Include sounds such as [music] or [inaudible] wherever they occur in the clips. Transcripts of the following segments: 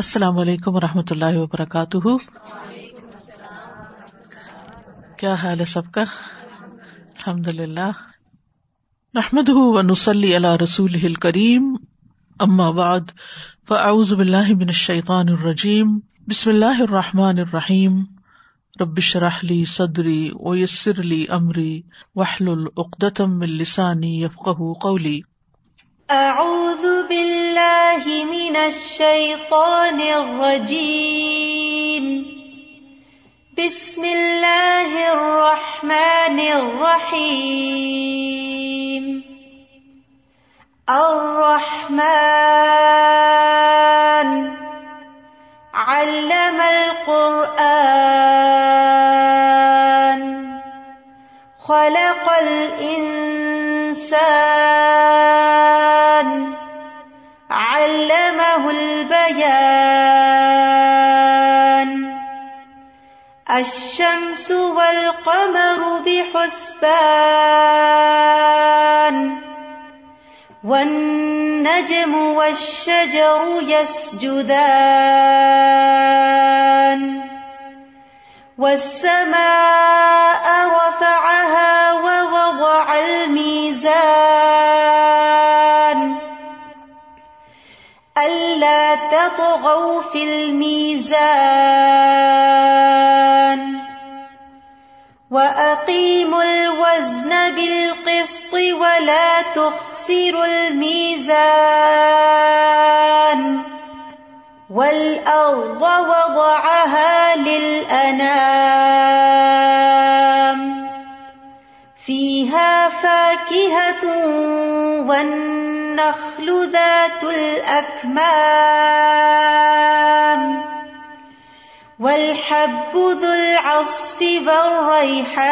السلام علیکم و رحمۃ اللہ وبرکاتہ۔ کیا حال ہے سب کا؟ الحمد للہ نحمد و نسلی اللہ رسول کریم اما بعد، فاعوذ باللہ من الشیطان الرجیم۔ بسم اللہ الرحمٰن الرحیم۔ ربش رحلی صدری ویسر علی عمری وحل العقدم السانی یفق قولی۔ اعوذ باللہ من الشیطان الرجیم بسم اللہ الرحمن الرحیم الرحمن علم القرآن. خلق الانسان البيان الشمس والقمر بحسبان. والنجم والشجر يسجدان. والسماء رفعها ووضع الميزان. ألا تطغوا في الميزان وأقيموا الوزن بالقسط ولا تخسروا الميزان والأرض وضعها للأنام فيها فاكهة والنار النخل ذات الأكمام والحب ذو العصف والريحان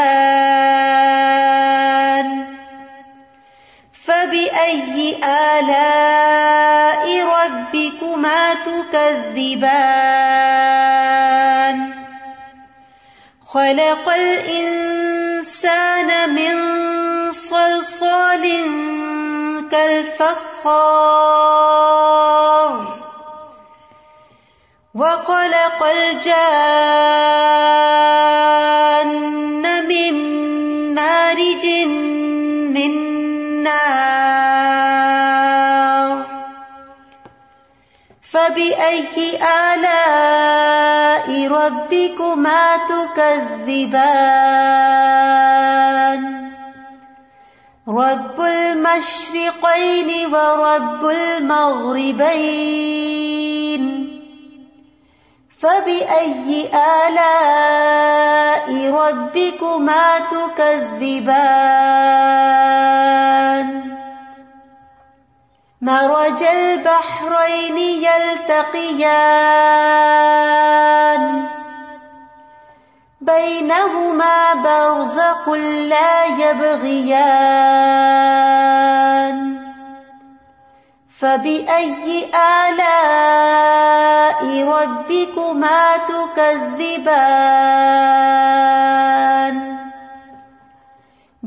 فبأي آلاء ربكما تكذبان؟ خلق الإنسان الإنسان من صلصال كالفخار. وخلق الجان فبأي آلاء ربكما تكذبان رب المشرقين ورب المغربين فبأي آلاء ربكما تكذبان مرج البحرين يلتقيان. بينهما برزخ لا يبغيان. فبأي آلاء ربكما تكذبان؟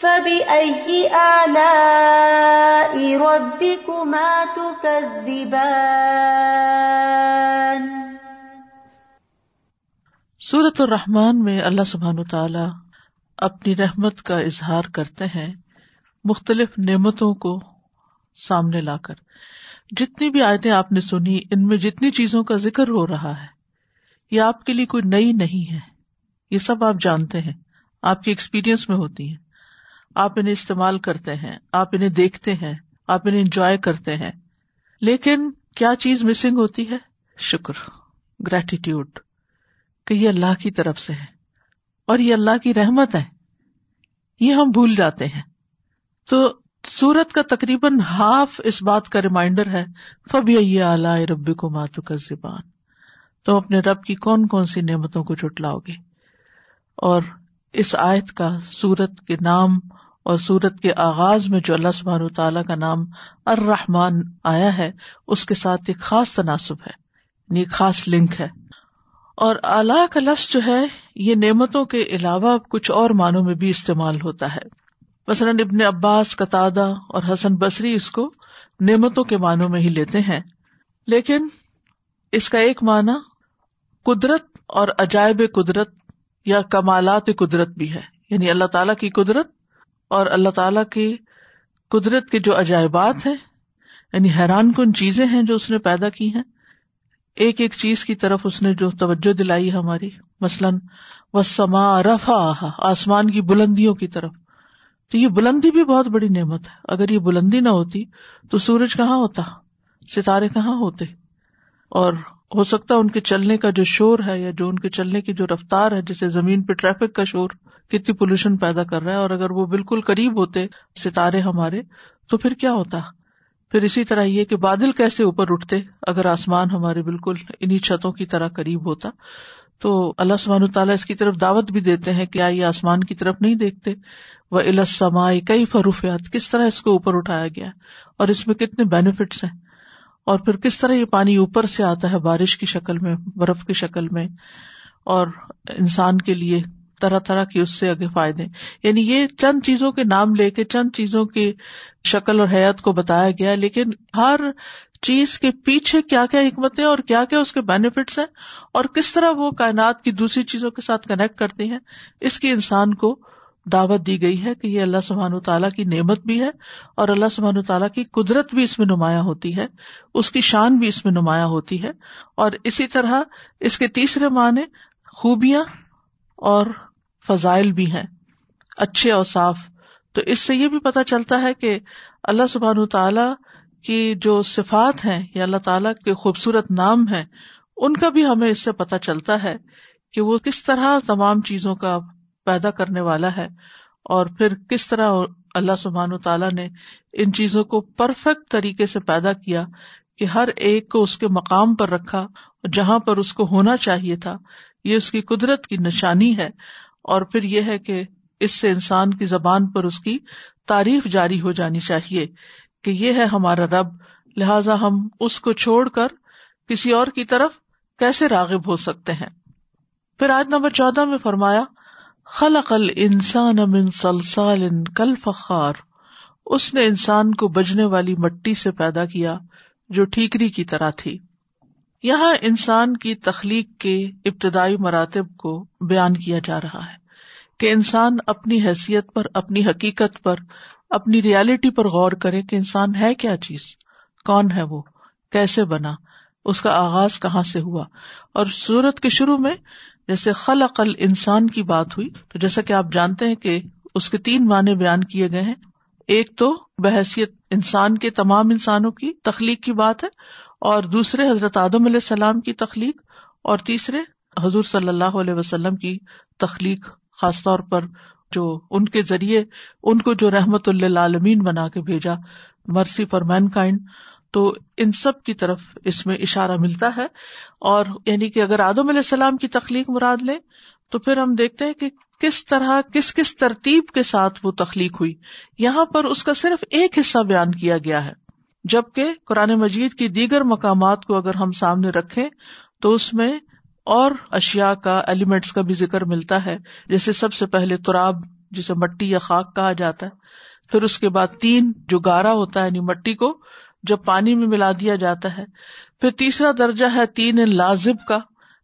فبأي آلاء ربكما تكذبان سورت الرحمان میں اللہ سبحان تعالی اپنی رحمت کا اظہار کرتے ہیں، مختلف نعمتوں کو سامنے لا کر۔ جتنی بھی آیتیں آپ نے سنی، ان میں جتنی چیزوں کا ذکر ہو رہا ہے، یہ آپ کے لیے کوئی نئی نہیں ہے۔ یہ سب آپ جانتے ہیں، آپ کے ایکسپیرئنس میں ہوتی ہیں۔ آپ انہیں استعمال کرتے ہیں، آپ انہیں دیکھتے ہیں، آپ انہیں انجوائے کرتے ہیں۔ لیکن کیا چیز مسنگ ہوتی ہے؟ شکر گریٹیٹیوڈ کہ یہ اللہ کی طرف سے ہے۔ اور یہ اللہ کی رحمت ہے۔ یہ ہم بھول جاتے ہیں۔ تو سورت کا تقریباً ہاف اس بات کا ریمائنڈر ہے فبی ربی کو ماتو کا زبان تم اپنے رب کی کون کون سی نعمتوں کو جٹلاؤ گے؟ اور اس آیت کا سورت کے نام اور سورت کے آغاز میں جو اللہ سبحان تعالیٰ کا نام الرحمان آیا ہے، اس کے ساتھ ایک خاص تناسب ہے یعنی خاص لنک ہے۔ اور اللہ کا لفظ جو ہے، یہ نعمتوں کے علاوہ کچھ اور معنوں میں بھی استعمال ہوتا ہے۔ مثلاً ابن عباس قطع اور حسن بصری اس کو نعمتوں کے معنوں میں ہی لیتے ہیں۔ لیکن اس کا ایک معنی قدرت اور عجائب قدرت یا کمالات قدرت بھی ہے۔ یعنی اللہ تعالیٰ کی قدرت اور اللہ تعالی کی قدرت کے جو عجائبات ہیں یعنی حیران کن چیزیں ہیں جو اس نے پیدا کی ہیں، ایک ایک چیز کی طرف اس نے جو توجہ دلائی ہماری، مثلاً و سما رفا آسمان کی بلندیوں کی طرف۔ تو یہ بلندی بھی بہت بڑی نعمت ہے۔ اگر یہ بلندی نہ ہوتی تو سورج کہاں ہوتا؟ ستارے کہاں ہوتے؟ اور ہو سکتا ان کے چلنے کا جو شور ہے یا جو ان کے چلنے کی جو رفتار ہے جیسے زمین پہ ٹریفک کا شور کتنی پولوشن پیدا کر رہا ہے اور اگر وہ بالکل قریب ہوتے ستارے ہمارے، تو پھر کیا ہوتا؟ پھر اسی طرح یہ کہ بادل کیسے اوپر اٹھتے؟ اگر آسمان ہمارے بالکل انہیں چھتوں کی طرح قریب ہوتا، تو اللہ سبحان تعالیٰ اس کی طرف دعوت بھی دیتے ہیں کہ آئیے آسمان کی طرف نہیں دیکھتے۔ وہ السماء کئی فروفیات کس طرح اس کو اوپر اٹھایا گیا؟ اور اس میں کتنے بینیفٹس ہیں؟ اور پھر کس طرح یہ پانی اوپر سے آتا ہے بارش کی شکل میں، برف کی شکل میں؟ اور انسان کے لیے طرح طرح کی اس سے آگے فائدے۔ یعنی یہ چند چیزوں کے نام لے کے چند چیزوں کی شکل اور حیات کو بتایا گیا، لیکن ہر چیز کے پیچھے کیا کیا حکمتیں اور کیا کیا اس کے بینیفٹس ہیں اور کس طرح وہ کائنات کی دوسری چیزوں کے ساتھ کنیکٹ کرتی ہیں، اس کی انسان کو دعوت دی گئی ہے کہ یہ اللہ سبحان و تعالیٰ کی نعمت بھی ہے اور اللہ سبحان و تعالیٰ کی قدرت بھی اس میں نمایاں ہوتی ہے، اس کی شان بھی اس میں نمایاں ہوتی ہے۔ اور اسی طرح اس کے تیسرے معنی خوبیاں اور فضائل بھی ہیں، اچھے اور صاف۔ تو اس سے یہ بھی پتا چلتا ہے کہ اللہ سبحان تعالی کی جو صفات ہیں یا اللہ تعالیٰ کے خوبصورت نام ہیں، ان کا بھی ہمیں اس سے پتا چلتا ہے کہ وہ کس طرح تمام چیزوں کا پیدا کرنے والا ہے۔ اور پھر کس طرح اللہ سبحان تعالیٰ نے ان چیزوں کو پرفیکٹ طریقے سے پیدا کیا کہ ہر ایک کو اس کے مقام پر رکھا، جہاں پر اس کو ہونا چاہیے تھا۔ یہ اس کی قدرت کی نشانی ہے۔ اور پھر یہ ہے کہ اس سے انسان کی زبان پر اس کی تعریف جاری ہو جانی چاہیے کہ یہ ہے ہمارا رب، لہذا ہم اس کو چھوڑ کر کسی اور کی طرف کیسے راغب ہو سکتے ہیں؟ پھر آج نمبر چودہ میں فرمایا، خلق انسان امن سلسال کل فخار اس نے انسان کو بجنے والی مٹی سے پیدا کیا جو ٹھیکری کی طرح تھی۔ یہاں انسان کی تخلیق کے ابتدائی مراتب کو بیان کیا جا رہا ہے۔ کہ انسان اپنی حیثیت پر، اپنی حقیقت پر، اپنی ریالٹی پر غور کرے کہ انسان ہے کیا چیز، کون ہے وہ، کیسے بنا، اس کا آغاز کہاں سے ہوا۔ اور سورت کے شروع میں جیسے خل عقل انسان کی بات ہوئی، تو جیسا کہ آپ جانتے ہیں کہ اس کے تین معنی بیان کیے گئے ہیں۔ ایک تو بحثیت انسان کے تمام انسانوں کی تخلیق کی بات ہے، اور دوسرے حضرت آدم علیہ السلام کی تخلیق، اور تیسرے حضور صلی اللہ علیہ وسلم کی تخلیق۔ خاص طور پر جو ان کے ذریعے ان کو جو رحمت اللہ عالمین بنا کے بھیجا، مرسی فار مین کائنڈ تو ان سب کی طرف اس میں اشارہ ملتا ہے۔ اور یعنی کہ اگر آدم علیہ السلام کی تخلیق مراد لیں، تو پھر ہم دیکھتے ہیں کہ کس طرح، کس کس ترتیب کے ساتھ وہ تخلیق ہوئی۔ یہاں پر اس کا صرف ایک حصہ بیان کیا گیا ہے۔ جبکہ قرآن مجید کی دیگر مقامات کو اگر ہم سامنے رکھیں، تو اس میں اور اشیا کا ایلیمنٹس کا بھی ذکر ملتا ہے۔ جیسے سب سے پہلے تراب، جسے مٹی یا خاک کہا جاتا ہے۔ پھر اس کے بعد تین، جو گارا ہوتا ہے یعنی مٹی کو جب پانی میں ملا دیا جاتا ہے۔ پھر تیسرا درجہ ہے تین، لازب کا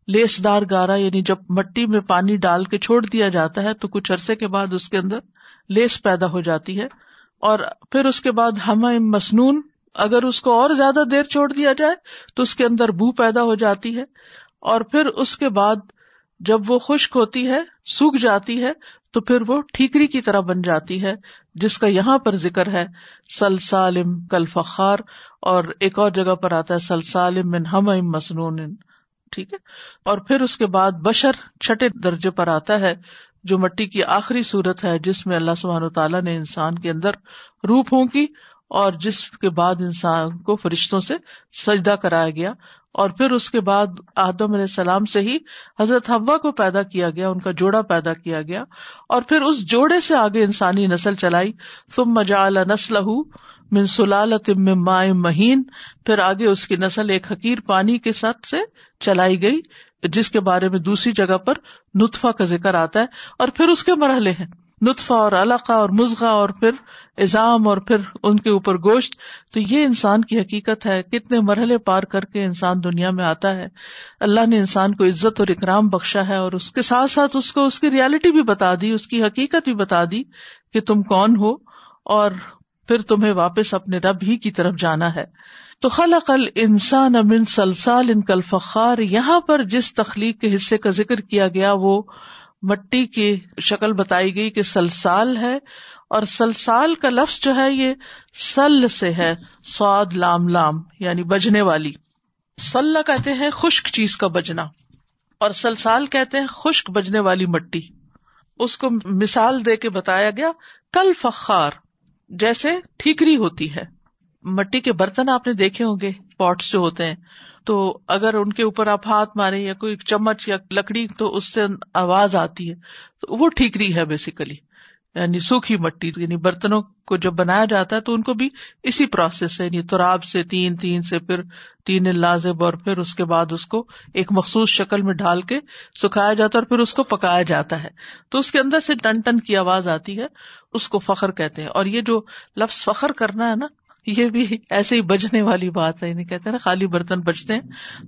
لیس دار گارا یعنی جب مٹی میں پانی ڈال کے چھوڑ دیا جاتا ہے، تو کچھ عرصے کے بعد اس کے اندر لیس پیدا ہو جاتی ہے۔ اور پھر اس کے بعد ہم مصنون اگر اس کو اور زیادہ دیر چھوڑ دیا جائے، تو اس کے اندر بو پیدا ہو جاتی ہے۔ اور پھر اس کے بعد جب وہ خشک ہوتی ہے، سوکھ جاتی ہے، تو پھر وہ ٹھیکری کی طرح بن جاتی ہے، جس کا یہاں پر ذکر ہے سل سالم کل فخار اور ایک اور جگہ پر آتا ہے سل سالم ہم مسنون، ٹھیک ہے؟ اور پھر اس کے بعد بشر چھٹے درجے پر آتا ہے، جو مٹی کی آخری صورت ہے، جس میں اللہ سبحانہ تعالیٰ نے انسان کے اندر روح پھونکی اور جس کے بعد انسان کو فرشتوں سے سجدہ کرایا گیا اور پھر اس کے بعد آدم علیہ السلام سے ہی حضرت حوا کو پیدا کیا گیا، ان کا جوڑا پیدا کیا گیا اور پھر اس جوڑے سے آگے انسانی نسل چلائی۔ تم مجا نسل من سلال مائع مہین۔ پھر آگے اس کی نسل ایک حقیر پانی کے ساتھ سے چلائی گئی، جس کے بارے میں دوسری جگہ پر نطفا کا ذکر آتا ہے۔ اور پھر اس کے مرحلے ہیں۔ نطفا اور علاقہ اور مزغا اور پھر ایزام اور پھر ان کے اوپر گوشت، تو یہ انسان کی حقیقت ہے، کتنے مرحلے پار کر کے انسان دنیا میں آتا ہے۔ اللہ نے انسان کو عزت اور اکرام بخشا ہے اور اس کے ساتھ ساتھ اس کو اس کی ریالٹی بھی بتا دی، اس کی حقیقت بھی بتا دی کہ تم کون ہو اور پھر تمہیں واپس اپنے رب ہی کی طرف جانا ہے۔ تو خلق انسان امن سلسال ان کل فخار یہاں پر جس تخلیق کے حصے کا ذکر کیا گیا وہ مٹی کی شکل بتائی گئی کہ سلسال ہے اور سلسال کا لفظ جو ہے یہ سل سے ہے، سواد، لام لام یعنی بجنے والی۔ سل کہتے ہیں خشک چیز کا بجنا اور سلسال کہتے ہیں خشک بجنے والی مٹی۔ اس کو مثال دے کے بتایا گیا، کل فخار، جیسے ٹھیکری ہوتی ہے۔ مٹی کے برتن آپ نے دیکھے ہوں گے پوٹس جو ہوتے ہیں۔ تو اگر ان کے اوپر آپ ہاتھ مارے یا کوئی چمچ یا لکڑی، تو اس سے آواز آتی ہے۔ تو وہ ٹھیکری ہے بیسیکلی یعنی سوکھی مٹی یعنی برتنوں کو جب بنایا جاتا ہے تو ان کو بھی اسی پروسیس سے یعنی تراب سے، تین تین سے، پھر تین لازب اور پھر اس کے بعد اس کو ایک مخصوص شکل میں ڈال کے سکھایا جاتا ہے اور پھر اس کو پکایا جاتا ہے۔ تو اس کے اندر سے ٹن ٹن کی آواز آتی ہے، اس کو فخر کہتے ہیں۔ اور یہ جو لفظ فخر کرنا ہے نا یہ بھی ایسے ہی بجنے والی بات ہے۔ نہیں کہتے نا خالی برتن بجتے ہیں۔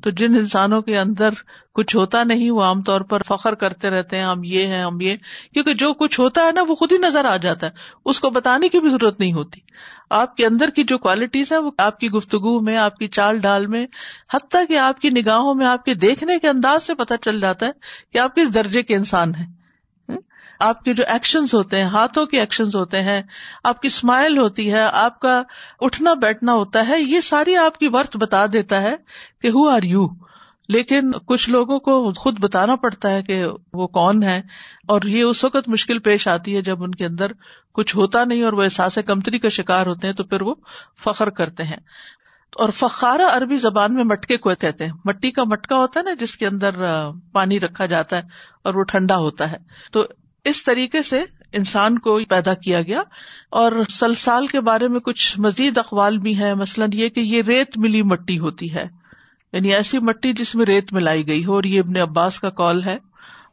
تو جن انسانوں کے اندر کچھ ہوتا نہیں، وہ عام طور پر فخر کرتے رہتے ہیں، ہم یہ ہیں، ہم یہ کیونکہ جو کچھ ہوتا ہے نا، وہ خود ہی نظر آ جاتا ہے۔ اس کو بتانے کی بھی ضرورت نہیں ہوتی۔ آپ کے اندر کی جو کوالٹیز ہیں، وہ آپ کی گفتگو میں، آپ کی چال ڈال میں، حتیٰ کہ آپ کی نگاہوں میں، آپ کے دیکھنے کے انداز سے پتہ چل جاتا ہے کہ آپ کس درجے کے انسان ہیں۔ آپ کے جو ایکشنز ہوتے ہیں، ہاتھوں کے ایکشن ہوتے ہیں، آپ کی اسمائل ہوتی ہے، آپ کا اٹھنا بیٹھنا ہوتا ہے، یہ ساری آپ کی ورتھ بتا دیتا ہے کہ ہو آر یو لیکن کچھ لوگوں کو خود بتانا پڑتا ہے کہ وہ کون ہے اور یہ اس وقت مشکل پیش آتی ہے جب ان کے اندر کچھ ہوتا نہیں اور وہ احساس کمتری کا شکار ہوتے ہیں تو پھر وہ فخر کرتے ہیں۔ اور فخارا عربی زبان میں مٹکے کو کہتے ہیں۔ مٹی کا مٹکا ہوتا ہے نا جس کے اندر پانی رکھا جاتا ہے اور وہ ٹھنڈا ہوتا ہے۔ تو اس طریقے سے انسان کو پیدا کیا گیا اور سلسال کے بارے میں کچھ مزید اقوال بھی ہے مثلاً یہ کہ یہ ریت ملی مٹی ہوتی ہے یعنی ایسی مٹی جس میں ریت ملائی گئی ہو۔ اور یہ ابن عباس کا کال ہے۔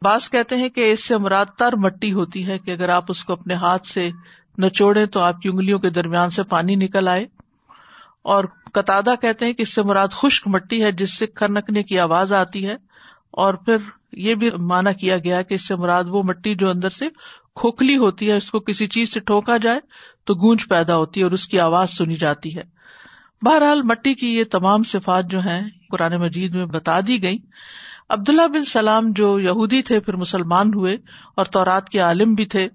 باس کہتے ہیں کہ اس سے مراد تر مٹی ہوتی ہے کہ اگر آپ اس کو اپنے ہاتھ سے نچوڑے تو آپ کی انگلیوں کے درمیان سے پانی نکل آئے۔ اور قطع کہتے ہیں کہ اس سے مراد خشک مٹی ہے جس سے کھنکنے کی آواز آتی ہے اور پھر یہ بھی مانا کیا گیا کہ اس سے مراد وہ مٹی جو اندر سے کھوکھلی ہوتی ہے، اس کو کسی چیز سے ٹھوکا جائے تو گونج پیدا ہوتی ہے اور اس کی آواز سنی جاتی ہے۔ بہرحال مٹی کی یہ تمام صفات جو ہیں، قرآن مجید میں بتا دی گئی عبداللہ بن سلام جو یہودی تھے، پھر مسلمان ہوئے اور تورات کے عالم بھی تھے،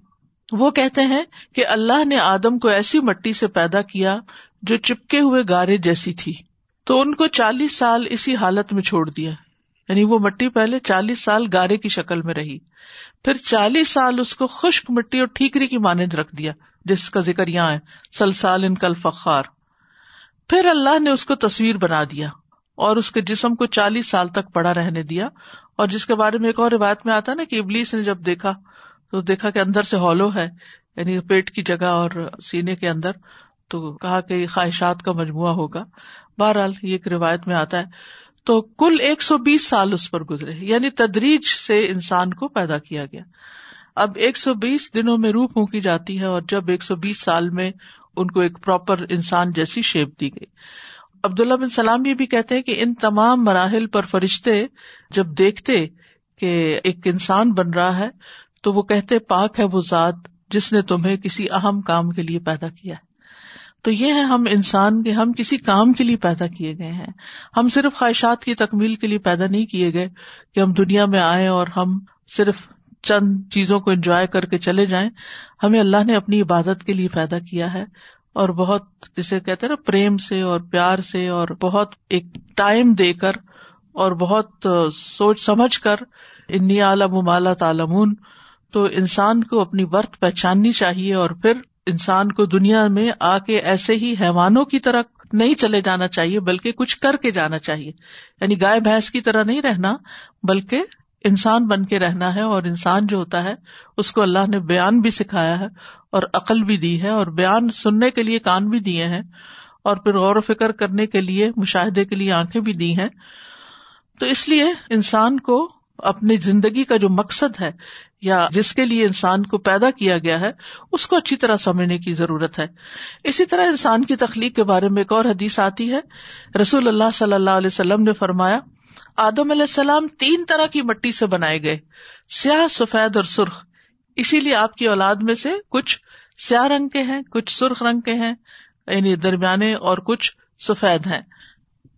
وہ کہتے ہیں کہ اللہ نے آدم کو ایسی مٹی سے پیدا کیا جو چپکے ہوئے گارے جیسی تھی۔ تو ان کو چالیس سال اسی حالت میں چھوڑ دیا۔ یعنی وہ مٹی پہلے چالیس سال گارے کی شکل میں رہی۔ پھر چالیس سال اس کو خشک مٹی اور ٹھیکری کی مانند رکھ دیا، جس کا ذکر یہاں ہے سلسال ان کل فخار۔ پھر اللہ نے اس کو تصویر بنا دیا اور اس کے جسم کو چالیس سال تک پڑا رہنے دیا۔ اور جس کے بارے میں ایک اور روایت میں آتا نا کہ ابلیس نے جب دیکھا، تو دیکھا کہ اندر سے ہالو ہے یعنی پیٹ کی جگہ اور سینے کے اندر، تو کہا کہ خواہشات کا مجموعہ ہوگا۔ بہرحال یہ ایک روایت میں آتا ہے۔ تو کل ایک سو بیس سال اس پر گزرے یعنی تدریج سے انسان کو پیدا کیا گیا۔ اب ایک سو بیس دنوں میں روح پھونکی جاتی ہے اور جب ایک سو بیس سال میں ان کو ایک پراپر انسان جیسی شیپ دی گئی۔ عبداللہ بن سلام یہ بھی کہتے ہیں کہ ان تمام مراحل پر فرشتے جب دیکھتے کہ ایک انسان بن رہا ہے تو وہ کہتے پاک ہے وہ ذات جس نے تمہیں کسی اہم کام کے لیے پیدا کیا ہے۔ تو یہ ہے ہم انسان کے ہم کسی کام کے لیے پیدا کیے گئے ہیں۔ ہم صرف خواہشات کی تکمیل کے لیے پیدا نہیں کیے گئے کہ ہم دنیا میں آئے اور ہم صرف چند چیزوں کو انجوائے کر کے چلے جائیں۔ ہمیں اللہ نے اپنی عبادت کے لیے پیدا کیا ہے اور بہت جسے کہتے نا پریم سے اور پیار سے اور بہت ایک ٹائم دے کر اور بہت سوچ سمجھ کر انی عالم مالا تعالمون تو انسان کو اپنی ورت پہچاننی چاہیے اور پھر انسان کو دنیا میں آ کے ایسے ہی حیوانوں کی طرح نہیں چلے جانا چاہیے، بلکہ کچھ کر کے جانا چاہیے۔ یعنی گائے بھینس کی طرح نہیں رہنا، بلکہ انسان بن کے رہنا ہے اور انسان جو ہوتا ہے، اس کو اللہ نے بیان بھی سکھایا ہے اور عقل بھی دی ہے اور بیان سننے کے لیے کان بھی دیے ہیں اور پھر غور و فکر کرنے کے لیے، مشاہدے کے لیے آنکھیں بھی دی ہیں۔ تو اس لیے انسان کو اپنی زندگی کا جو مقصد ہے یا جس کے لیے انسان کو پیدا کیا گیا ہے، اس کو اچھی طرح سمجھنے کی ضرورت ہے۔ اسی طرح انسان کی تخلیق کے بارے میں ایک اور حدیث آتی ہے۔ رسول اللہ صلی اللہ علیہ وسلم نے فرمایا، آدم علیہ السلام تین طرح کی مٹی سے بنائے گئے، سیاہ، سفید اور سرخ۔ اسی لیے آپ کی اولاد میں سے کچھ سیاہ رنگ کے ہیں، کچھ سرخ رنگ کے ہیں یعنی درمیانے اور کچھ سفید ہیں۔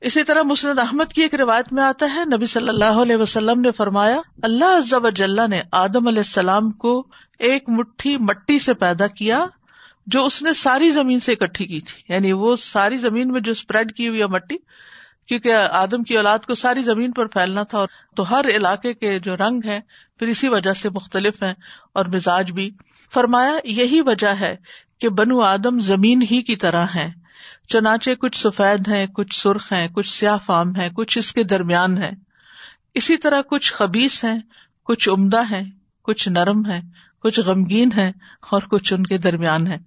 اسی طرح مسند احمد کی ایک روایت میں آتا ہے، نبی صلی اللہ علیہ وسلم نے فرمایا، اللہ عزب اجلّہ نے آدم علیہ السلام کو ایک مٹھی مٹی سے پیدا کیا جو اس نے ساری زمین سے اکٹھی کی تھی۔ یعنی وہ ساری زمین میں جو اسپریڈ کی ہوئی مٹی، کیونکہ آدم کی اولاد کو ساری زمین پر پھیلنا تھا تو ہر علاقے کے جو رنگ ہیں پھر اسی وجہ سے مختلف ہیں اور مزاج بھی۔ فرمایا، یہی وجہ ہے کہ بنو آدم زمین ہی کی طرح ہے چنانچہ کچھ سفید ہیں، کچھ سرخ ہیں، کچھ سیاہ فام ہے کچھ اس کے درمیان ہے اسی طرح کچھ خبیص ہیں، کچھ عمدہ ہیں، کچھ نرم ہے کچھ غمگین ہے اور کچھ ان کے درمیان ہے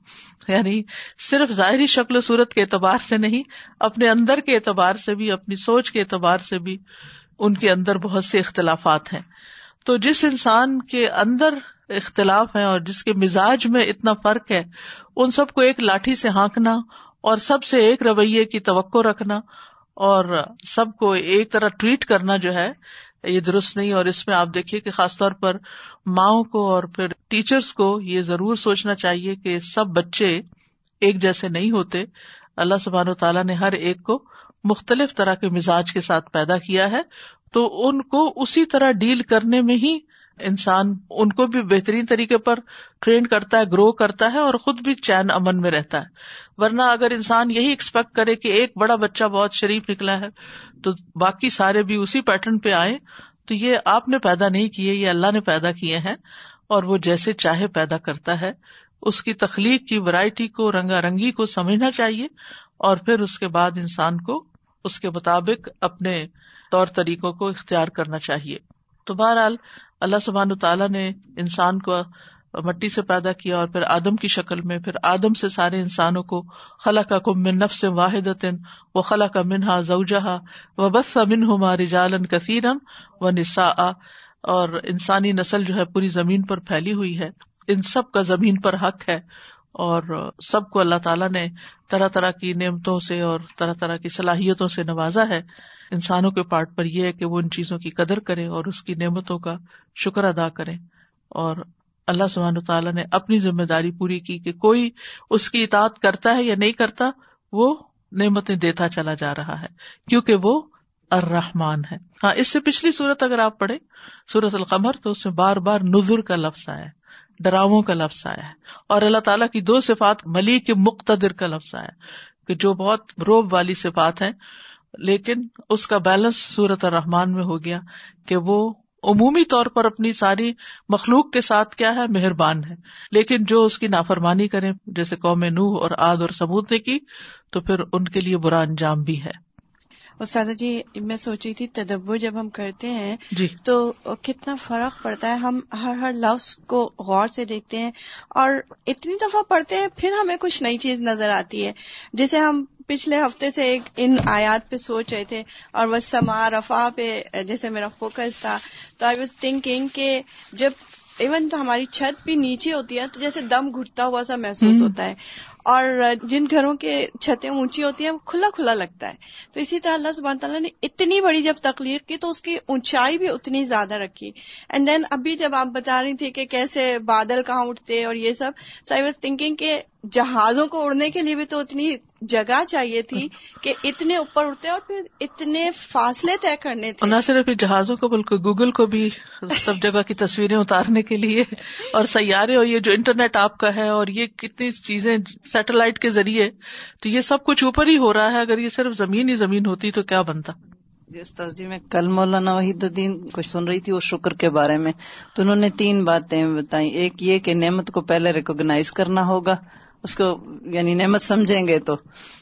یعنی صرف ظاہری شکل و صورت کے اعتبار سے نہیں، اپنے اندر کے اعتبار سے بھی، اپنی سوچ کے اعتبار سے بھی ان کے اندر بہت سے اختلافات ہیں۔ تو جس انسان کے اندر اختلاف ہے اور جس کے مزاج میں اتنا فرق ہے، ان سب کو ایک لاٹھی سے ہانکنا اور سب سے ایک رویے کی توقع رکھنا اور سب کو ایک طرح ٹریٹ کرنا جو ہے، یہ درست نہیں اور اس میں آپ دیکھیے کہ خاص طور پر ماؤں کو اور پھر ٹیچرس کو یہ ضرور سوچنا چاہیے کہ سب بچے ایک جیسے نہیں ہوتے۔ اللہ سبحان و تعالیٰ نے ہر ایک کو مختلف طرح کے مزاج کے ساتھ پیدا کیا ہے۔ تو ان کو اسی طرح ڈیل کرنے میں ہی انسان ان کو بھی بہترین طریقے پر ٹرین کرتا ہے، گرو کرتا ہے اور خود بھی چین امن میں رہتا ہے۔ ورنہ اگر انسان یہی ایکسپیکٹ کرے کہ ایک بڑا بچہ بہت شریف نکلا ہے، تو باقی سارے بھی اسی پیٹرن پہ آئے تو یہ آپ نے پیدا نہیں کیے، یہ اللہ نے پیدا کیے ہیں اور وہ جیسے چاہے پیدا کرتا ہے۔ اس کی تخلیق کی ورائٹی کو رنگا رنگی کو سمجھنا چاہیے اور پھر اس کے بعد انسان کو اس کے مطابق اپنے طور طریقوں کو اختیار کرنا چاہیے۔ تو بہرحال اللہ سبحان تعالیٰ نے انسان کو مٹی سے پیدا کیا اور پھر آدم کی شکل میں، پھر آدم سے سارے انسانوں کو خلا کا کم من نفس واحد و خلا کا منہا زوجہ و بس من ہما رجالن کثیرن و نسا اور انسانی نسل جو ہے پوری زمین پر پھیلی ہوئی ہے۔ ان سب کا زمین پر حق ہے۔ اور سب کو اللہ تعالیٰ نے طرح طرح کی نعمتوں سے اور طرح طرح کی صلاحیتوں سے نوازا ہے۔ انسانوں کے پارٹ پر یہ ہے کہ وہ ان چیزوں کی قدر کرے اور اس کی نعمتوں کا شکر ادا کرے اور اللہ سبحانہ تعالیٰ نے اپنی ذمہ داری پوری کی کہ کوئی اس کی اطاعت کرتا ہے یا نہیں کرتا، وہ نعمتیں دیتا چلا جا رہا ہے، کیونکہ وہ الرحمان ہے۔ ہاں اس سے پچھلی صورت اگر آپ پڑھے سورت القمر، تو اس میں بار بار نظر کا لفظ آیا ڈراؤں کا لفظ آیا ہے اور اللہ تعالیٰ کی دو صفات ملیک مقتدر کا لفظ آیا کہ جو بہت روب والی صفات ہیں، لیکن اس کا بیلنس سورت الرحمان میں ہو گیا کہ وہ عمومی طور پر اپنی ساری مخلوق کے ساتھ کیا ہے، مہربان ہے۔ لیکن جو اس کی نافرمانی کرے جیسے قوم نوح اور آد اور سبوت نے کی، تو پھر ان کے لیے برا انجام بھی ہے۔ استاد جی میں سوچ رہی تھی تدبر جب ہم کرتے ہیں جی۔ تو کتنا فرق پڑتا ہے؟ ہم ہر ہر لفظ کو غور سے دیکھتے ہیں اور اتنی دفعہ پڑھتے ہیں پھر ہمیں کچھ نئی چیز نظر آتی ہے۔ جیسے ہم پچھلے ہفتے سے ایک ان آیات پہ سوچ رہے تھے اور وہ سما رفا پہ جیسے میرا فوکس تھا تو آئی واز تھنکنگ کہ جب ایون تو ہماری چھت بھی نیچے ہوتی ہے تو جیسے دم گھٹتا ہوا سا محسوس ہوتا ہے۔ اور جن گھروں کے چھتیں اونچی ہوتی ہیں، وہ کھلا کھلا لگتا ہے۔ تو اسی طرح اللہ سبحانہ تعالیٰ نے اتنی بڑی جب تخلیق کی تو اس کی اونچائی بھی اتنی زیادہ رکھی۔ اینڈ دین ابھی جب آپ بتا رہی تھی کہ کیسے بادل کہاں اٹھتے اور یہ سب سو آئی واز تھنکنگ کہ جہازوں کو اڑنے کے لیے بھی تو اتنی جگہ چاہیے تھی کہ اتنے اوپر اڑتے اور پھر اتنے فاصلے طے کرنے تھے۔ نہ صرف جہازوں کو بلکہ گوگل کو بھی سب جگہ کی تصویریں اتارنے کے لیے اور سیارے اور یہ جو انٹرنیٹ آپ کا ہے اور یہ کتنی چیزیں سیٹلائٹ کے ذریعے تو یہ سب کچھ اوپر ہی ہو رہا ہے۔ اگر یہ صرف زمین ہی زمین ہوتی تو کیا بنتا؟ جی استاد جی میں کل مولانا وحید الدین کچھ سن رہی تھی وہ شکر کے بارے میں۔ تو انہوں نے تین باتیں بتائی ایک یہ کہ نعمت کو پہلے ریکوگنائز کرنا ہوگا۔ اس کو یعنی نعمت سمجھیں گے تو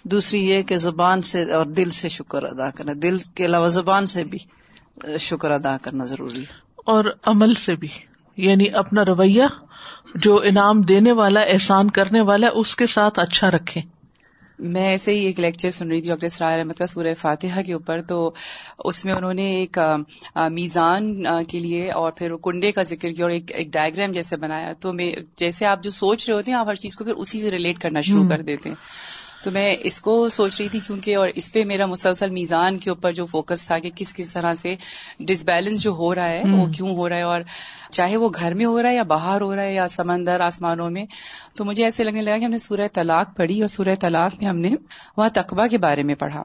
دوسری یہ کہ زبان سے اور دل سے شکر ادا کرنا، دل کے علاوہ زبان سے بھی شکر ادا کرنا ضروری ہے۔ اور عمل سے بھی یعنی اپنا رویہ جو انعام دینے والا، احسان کرنے والا، اس کے ساتھ اچھا رکھیں۔ میں ایسے ہی ایک لیکچر سن رہی تھی ڈاکٹر اسرائیل احمد کا سورہ فاتحہ کے اوپر۔ تو اس میں انہوں نے ایک میزان کے لیے اور پھر کنڈے کا ذکر کیا اور ایک ایک ڈائگرام جیسے بنایا۔ تو میں جیسے آپ جو سوچ رہے ہوتے ہیں آپ ہر چیز کو پھر اسی سے ریلیٹ کرنا شروع کر دیتے ہیں۔ تو میں اس کو سوچ رہی تھی کیونکہ اور اس پہ میرا مسلسل میزان کے اوپر جو فوکس تھا کہ کس کس طرح سے ڈس بیلنس جو ہو رہا ہے وہ کیوں ہو رہا ہے؟ اور چاہے وہ گھر میں ہو رہا ہے یا باہر ہو رہا ہے یا سمندر آسمانوں میں تو مجھے ایسے لگنے لگا کہ ہم نے سورہ طلاق پڑھی اور سورہ طلاق میں ہم نے وہاں تقبہ کے بارے میں پڑھا۔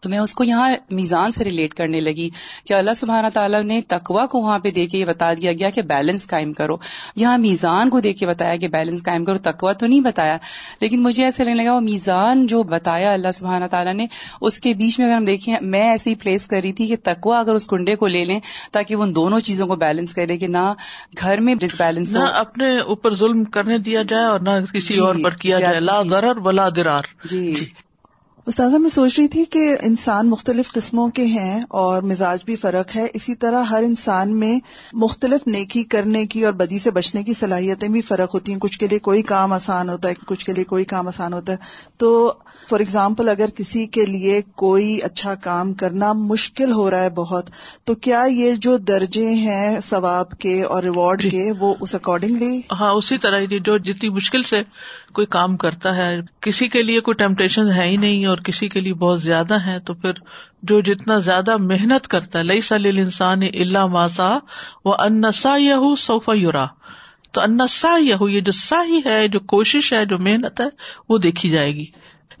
تو میں اس کو یہاں میزان سے ریلیٹ کرنے لگی کہ اللہ سبحانہ تعالیٰ نے تقوا کو وہاں پہ دے کے یہ بتا دیا گیا کہ بیلنس قائم کرو۔ یہاں میزان کو دیکھ کے بتایا کہ بیلنس قائم کرو تقوا تو نہیں بتایا لیکن مجھے ایسے لگنے لگا وہ میزان جو بتایا اللہ سبحانہ تعالیٰ نے اس کے بیچ میں اگر ہم دیکھیں میں ایسے ہی پلیس کر رہی تھی کہ تقوا اگر اس کنڈے کو لے لیں تاکہ وہ ان دونوں چیزوں کو بیلنس کرے کہ نہ گھر میں ڈس بیلنس نہ اپنے اوپر ظلم کرنے دیا جائے اور نہ کسی جی، اور پر کیا جائے۔ لا ضرر ولا درار جی۔ استاذہ میں سوچ رہی تھی کہ انسان مختلف قسموں کے ہیں اور مزاج بھی فرق ہے اسی طرح ہر انسان میں مختلف نیکی کرنے کی اور بدی سے بچنے کی صلاحیتیں بھی فرق ہوتی ہیں۔ کچھ کے لیے کوئی کام آسان ہوتا ہے کچھ کے لیے کوئی کام آسان ہوتا ہے۔ تو فار ایگزامپل اگر کسی کے لیے کوئی اچھا کام کرنا مشکل ہو رہا ہے بہت تو کیا یہ جو درجے ہیں ثواب کے اور ریوارڈ جی۔ کے وہ اس اکارڈنگلی ہاں اسی طرح جو جتنی مشکل سے کوئی کام کرتا ہے کسی کے لیے کوئی ٹیمپٹیشن ہے ہی نہیں اور کسی کے لیے بہت زیادہ ہے تو پھر جو جتنا زیادہ محنت کرتا ہے لئی سلیل انسان اللہ ماسا وہ انسا یہ صوفا یورا تو انسا یہ یہ جو ساہی ہے، جو کوشش ہے، جو محنت ہے، وہ دیکھی جائے گی۔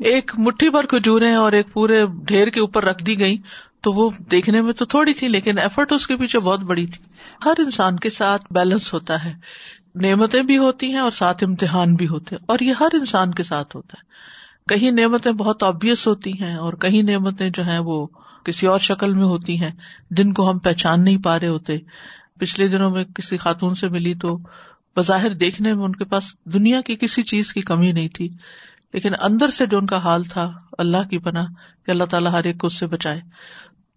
ایک مٹھی بھر کھجورے اور ایک پورے ڈھیر کے اوپر رکھ دی گئی تو وہ دیکھنے میں تو تھوڑی تھی، لیکن ایفرٹ اس کے پیچھے بہت بڑی تھی۔ ہر انسان کے ساتھ بیلنس ہوتا ہے۔ نعمتیں بھی ہوتی ہیں اور ساتھ امتحان بھی ہوتے ہیں، اور یہ ہر انسان کے ساتھ ہوتا ہے۔ کہیں نعمتیں بہت آبیس ہوتی ہیں اور کہیں نعمتیں جو ہیں وہ کسی اور شکل میں ہوتی ہیں جن کو ہم پہچان نہیں پا رہے ہوتے۔ پچھلے دنوں میں کسی خاتون سے ملی تو بظاہر دیکھنے میں ان کے پاس دنیا کی کسی چیز کی کمی نہیں تھی۔ لیکن اندر سے جو ان کا حال تھا، اللہ کی پناہ کہ اللہ تعالیٰ ہر ایک کو اس سے بچائے۔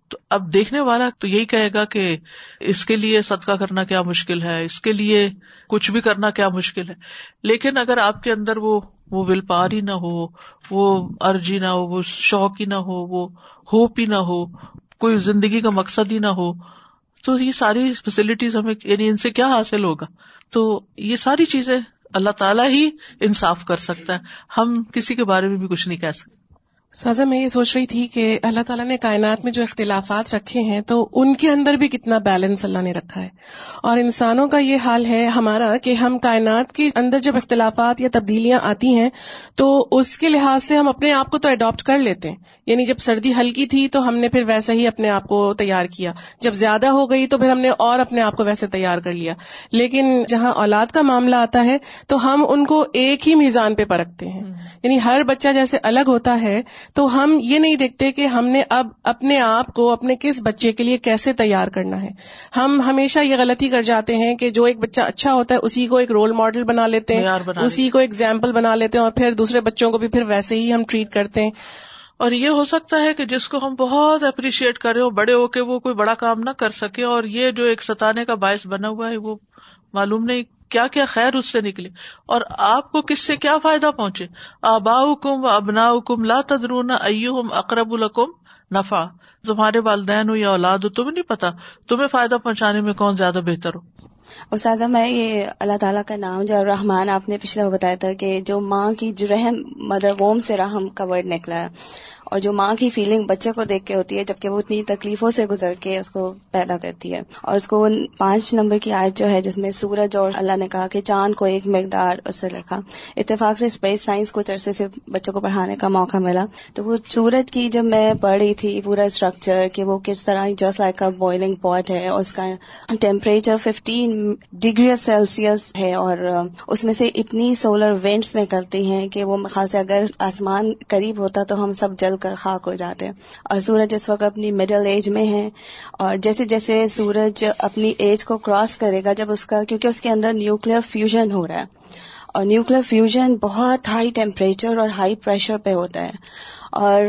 تو اب دیکھنے والا تو یہی کہے گا کہ اس کے لیے صدقہ کرنا کیا مشکل ہے، اس کے لیے کچھ بھی کرنا کیا مشکل ہے۔ لیکن اگر آپ کے اندر وہ وہ ول پار ہی نہ ہو، وہ ارجی نہ ہو، وہ شوق ہی نہ ہو، وہ ہوپ ہی نہ ہو، کوئی زندگی کا مقصد ہی نہ ہو۔ تو یہ ساری فیسلٹیز ہمیں یعنی ان سے کیا حاصل ہوگا؟ تو یہ ساری چیزیں اللہ تعالیٰ ہی انصاف کر سکتا ہے۔ ہم کسی کے بارے میں بھی کچھ نہیں کہہ سکتے۔ سازا میں یہ سوچ رہی تھی کہ اللہ تعالیٰ نے کائنات میں جو اختلافات رکھے ہیں تو ان کے اندر بھی کتنا بیلنس اللہ نے رکھا ہے۔ اور انسانوں کا یہ حال ہے ہمارا کہ ہم کائنات کے اندر جب اختلافات یا تبدیلیاں آتی ہیں تو اس کے لحاظ سے ہم اپنے آپ کو تو اڈاپٹ کر لیتے ہیں۔ یعنی جب سردی ہلکی تھی تو ہم نے پھر ویسے ہی اپنے آپ کو تیار کیا۔ جب زیادہ ہو گئی تو پھر ہم نے اور اپنے آپ کو ویسے تیار کر لیا۔ لیکن جہاں اولاد کا معاملہ آتا ہے تو ہم ان کو ایک ہی میزان پہ پرکھتے ہیں۔ یعنی ہر بچہ جیسے الگ ہوتا ہے تو ہم یہ نہیں دیکھتے کہ ہم نے اب اپنے آپ کو اپنے کس بچے کے لیے کیسے تیار کرنا ہے۔ ہم ہمیشہ یہ غلطی کر جاتے ہیں کہ جو ایک بچہ اچھا ہوتا ہے اسی کو ایک رول ماڈل بنا لیتے ہیں بنا اسی کو ایگزامپل بنا لیتے ہیں اور پھر دوسرے بچوں کو بھی پھر ویسے ہی ہم ٹریٹ کرتے ہیں۔ اور یہ ہو سکتا ہے کہ جس کو ہم بہت اپریشیٹ کر رہے ہو بڑے ہو کے وہ کوئی بڑا کام نہ کر سکے اور یہ جو ایک ستانے کا باعث بنا ہوا ہے وہ معلوم نہیں کیا کیا خیر اس سے نکلے اور آپ کو کس سے کیا فائدہ پہنچے؟ آبا کم و ابنا کم لا تدرون ائم اقرب الکم نفع۔ تمہارے والدین ہو یا اولاد ہو، تمہیں نہیں پتا، تمہیں فائدہ پہنچانے میں کون زیادہ بہتر ہو۔ استاذہ، میں یہ اللہ تعالیٰ کا نام جو رحمان آپ نے پچھلے بتایا تھا کہ جو ماں کی جو رحم، مدر ووم سے رحم کا ورڈ نکلا ہے۔ اور جو ماں کی فیلنگ بچے کو دیکھ کے ہوتی ہے، جبکہ وہ اتنی تکلیفوں سے گزر کے اس کو پیدا کرتی ہے۔ اور اس کو پانچ نمبر کی آیت جو ہے، جس میں سورج اور اللہ نے کہا کہ چاند کو ایک مقدار اس سے رکھا۔ اتفاق سے اسپیس سائنس کچھ عرصے سے بچوں کو پڑھانے کا موقع ملا۔ تو وہ سورج کی جب میں پڑھ رہی تھی پورا اسٹرکچر کہ وہ کس طرح جسٹ لائک بوائلنگ پاٹ ہے اور اس کا ٹیمپریچر ففٹین ڈگری سیلسیس ہے اور اس میں سے اتنی سولر وینٹس نکلتی ہیں کہ وہ خاص اگر آسمان قریب ہوتا تو ہم سب جل کر خاک ہو جاتے ہیں۔ اور سورج اس وقت اپنی مڈل ایج میں ہے۔ اور جیسے جیسے سورج اپنی ایج کو کراس کرے گا، جب اس کا، کیونکہ اس کے اندر نیوکلیر فیوژن ہو رہا ہے۔ اور نیوکلیر فیوژن بہت ہائی ٹیمپریچر اور ہائی پریشر پہ ہوتا ہے۔ اور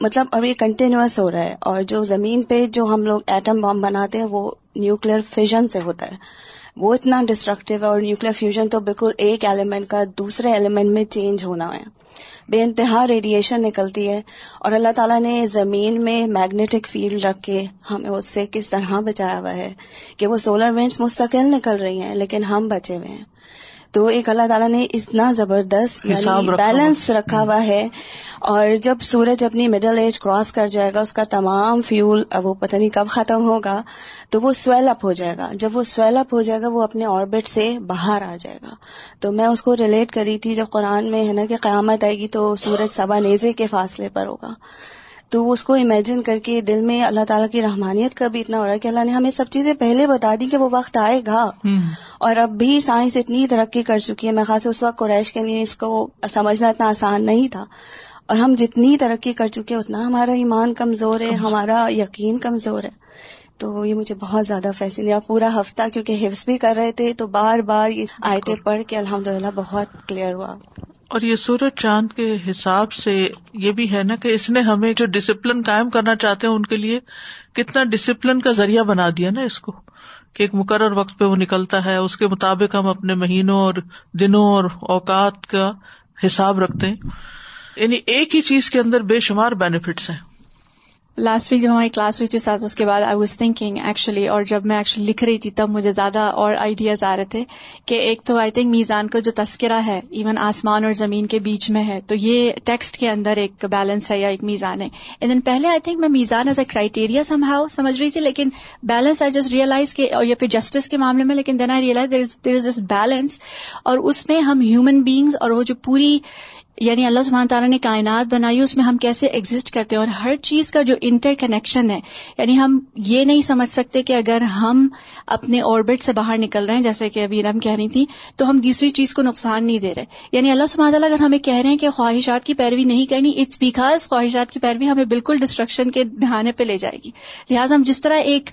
مطلب اب یہ کنٹینیوس ہو رہا ہے۔ اور جو زمین پہ جو ہم لوگ ایٹم بام بناتے ہیں، وہ نیوکلیر فیوژن سے ہوتا ہے۔ وہ اتنا ڈسٹرکٹیو ہے اور نیوکلیر فیوژن تو بالکل ایک ایلیمنٹ کا دوسرے ایلیمنٹ میں چینج ہونا ہے۔ بے انتہا ریڈیشن نکلتی ہے اور اللہ تعالیٰ نے زمین میں میگنیٹک فیلڈ رکھ کے ہمیں اس سے کس طرح بچایا ہوا ہے کہ وہ سولر وینڈس مستقل نکل رہی ہیں لیکن ہم بچے ہوئے ہیں۔ تو ایک اللہ تعالیٰ نے اتنا زبردست یعنی بیلنس رکھا ہوا۔ ہے۔ اور جب سورج اپنی مڈل ایج کراس کر جائے گا اس کا تمام فیول اب وہ پتہ نہیں کب ختم ہوگا تو وہ سویل اپ ہو جائے گا۔ جب وہ سویل اپ ہو جائے گا وہ اپنے آربٹ سے باہر آ جائے گا۔ تو میں اس کو ریلیٹ کری تھی جب قرآن میں ہے نا کہ قیامت آئے گی تو سورج سبا نیزے کے فاصلے پر ہوگا۔ تو اس کو امیجن کر کے دل میں اللہ تعالیٰ کی رحمانیت کا بھی اتنا ہو رہا ہے کہ اللہ نے ہمیں سب چیزیں پہلے بتا دی کہ وہ وقت آئے گا۔ اور اب بھی سائنس اتنی ترقی کر چکی ہے۔ میں خاص اس وقت قریش کے لیے اس کو سمجھنا اتنا آسان نہیں تھا۔ اور ہم جتنی ترقی کر چکے اتنا ہمارا ایمان کمزور ہے ہمارا یقین کمزور ہے۔ تو یہ مجھے بہت زیادہ فیصلہ پورا ہفتہ کیونکہ حفظ بھی کر رہے تھے تو بار بار یہ آیتیں پڑھ کے الحمد بہت کلیئر ہوا۔ اور یہ سورج چاند کے حساب سے یہ بھی ہے نا کہ اس نے ہمیں جو ڈسپلن قائم کرنا چاہتے ہیں ان کے لیے کتنا ڈسپلن کا ذریعہ بنا دیا نا اس کو کہ ایک مقرر وقت پہ وہ نکلتا ہے، اس کے مطابق ہم اپنے مہینوں اور دنوں اور اوقات کا حساب رکھتے ہیں۔ یعنی ایک ہی چیز کے اندر بے شمار بینیفٹس ہیں۔ لاسٹ ویک جب ہماری کلاس ہوئی تھی ساتھ، اس کے بعد آئی واز تھنکنگ ایکچولی اور جب میں ایکچولی لکھ رہی تھی، تب مجھے زیادہ اور آئیڈیاز آ رہے تھے کہ ایک تو آئی تھنک میزان کا جو تذکرہ ہے ایون آسمان اور زمین کے بیچ میں ہے، تو یہ ٹیکسٹ کے اندر ایک بیلنس ہے یا ایک میزان ہے۔ دن پہلے آئی تھنک میں میزان as a criteria somehow سمجھ رہی تھی، لیکن بیلنس آئی جسٹ ریئلائز کے یا پھر جسٹس کے معاملے میں، لیکن دین آئی realise there is this balance اور اس میں ہم ہیومن بینگز اور وہ جو پوری یعنی اللہ سبحانہ تعالیٰ نے کائنات بنائی، اس میں ہم کیسے ایگزٹ کرتے ہیں؟ اور ہر چیز کا جو انٹر کنیکشن ہے یعنی ہم یہ نہیں سمجھ سکتے کہ اگر ہم اپنے آربٹ سے باہر نکل رہے ہیں، جیسے کہ ابھی رم کہہ رہی تھی تو ہم دوسری چیز کو نقصان نہیں دے رہے۔ یعنی اللہ سبحانہ تعالیٰ اگر ہمیں کہہ رہے ہیں کہ خواہشات کی پیروی نہیں کرنی اٹس بیکاز خواہشات کی پیروی ہمیں بالکل ڈسٹرکشن کے دہانے پہ لے جائے گی۔ لہٰذا ہم جس طرح ایک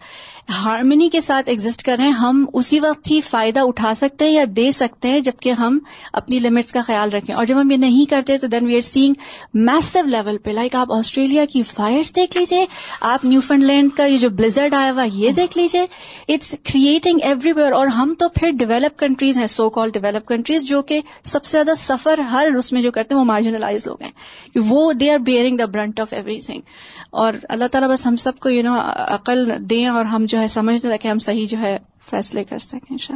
ہارمنی کے ساتھ ایگزٹ کر رہے ہیں، ہم اسی وقت ہی فائدہ اٹھا سکتے ہیں یا دے سکتے ہیں جبکہ ہم اپنی لمٹس کا خیال رکھیں۔ اور جب ہم یہ نہیں کرتے تو then we are seeing meso level پہ لائک آپ آسٹریلیا کی فائرس دیکھ لیجیے آپ نیو فنڈ لینڈ کا یہ جو بلیزرڈ آیا ہوا، یہ دیکھ لیجیے اٹس کریٹنگ ایوری ویئر اور ہم تو پھر ڈیولپ کنٹریز ہیں سو کال ڈیولپ کنٹریز جو کہ سب سے زیادہ سفر ہر اس میں جو کرتے ہیں، وہ مارجنلائز لوگ ہیں۔ کہ وہ they are bearing the brunt of every thing اور اللہ تعالیٰ بس ہم سب کو یو نو عقل دیں اور ہم جو ہے سمجھتے تاکہ ہم صحیح جو ہے فیصلے کر سکیں ان شاء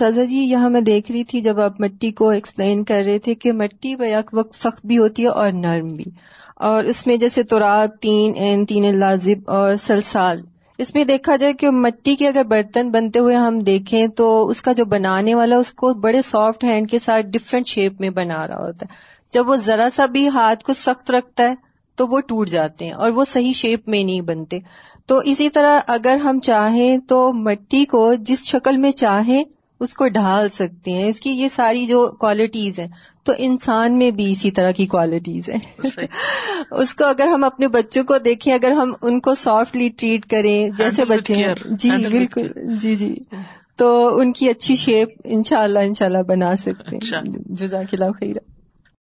اللہ جی یہاں میں دیکھ رہی تھی جب آپ مٹی کو ایکسپلین کر رہے تھے کہ مٹی بیک وقت سخت بھی ہوتی ہے اور نرم بھی۔ اور اس میں جیسے توراب تین، این، تین لازب اور سلسال۔ اس میں دیکھا جائے کہ مٹی کے اگر برتن بنتے ہوئے ہم دیکھیں تو اس کا جو بنانے والا، اس کو بڑے سافٹ ہینڈ کے ساتھ ڈفرینٹ شیپ میں بنا رہا ہوتا ہے۔ جب وہ ذرا سا بھی ہاتھ کو سخت رکھتا ہے تو وہ ٹوٹ جاتے ہیں اور وہ صحیح شیپ میں نہیں بنتے۔ تو اسی طرح اگر ہم چاہیں تو مٹی کو جس شکل میں چاہیں اس کو ڈھال سکتے ہیں۔ اس کی یہ ساری جو کوالٹیز ہیں تو انسان میں بھی اسی طرح کی کوالٹیز ہیں۔ [laughs] اس کو اگر ہم اپنے بچوں کو دیکھیں اگر ہم ان کو سافٹلی ٹریٹ کریں جیسے بچے ہیں۔ جی بالکل۔ جی جی۔ تو ان کی اچھی شیپ انشاءاللہ انشاءاللہ بنا سکتے ہیں۔ جزاک اللہ خیر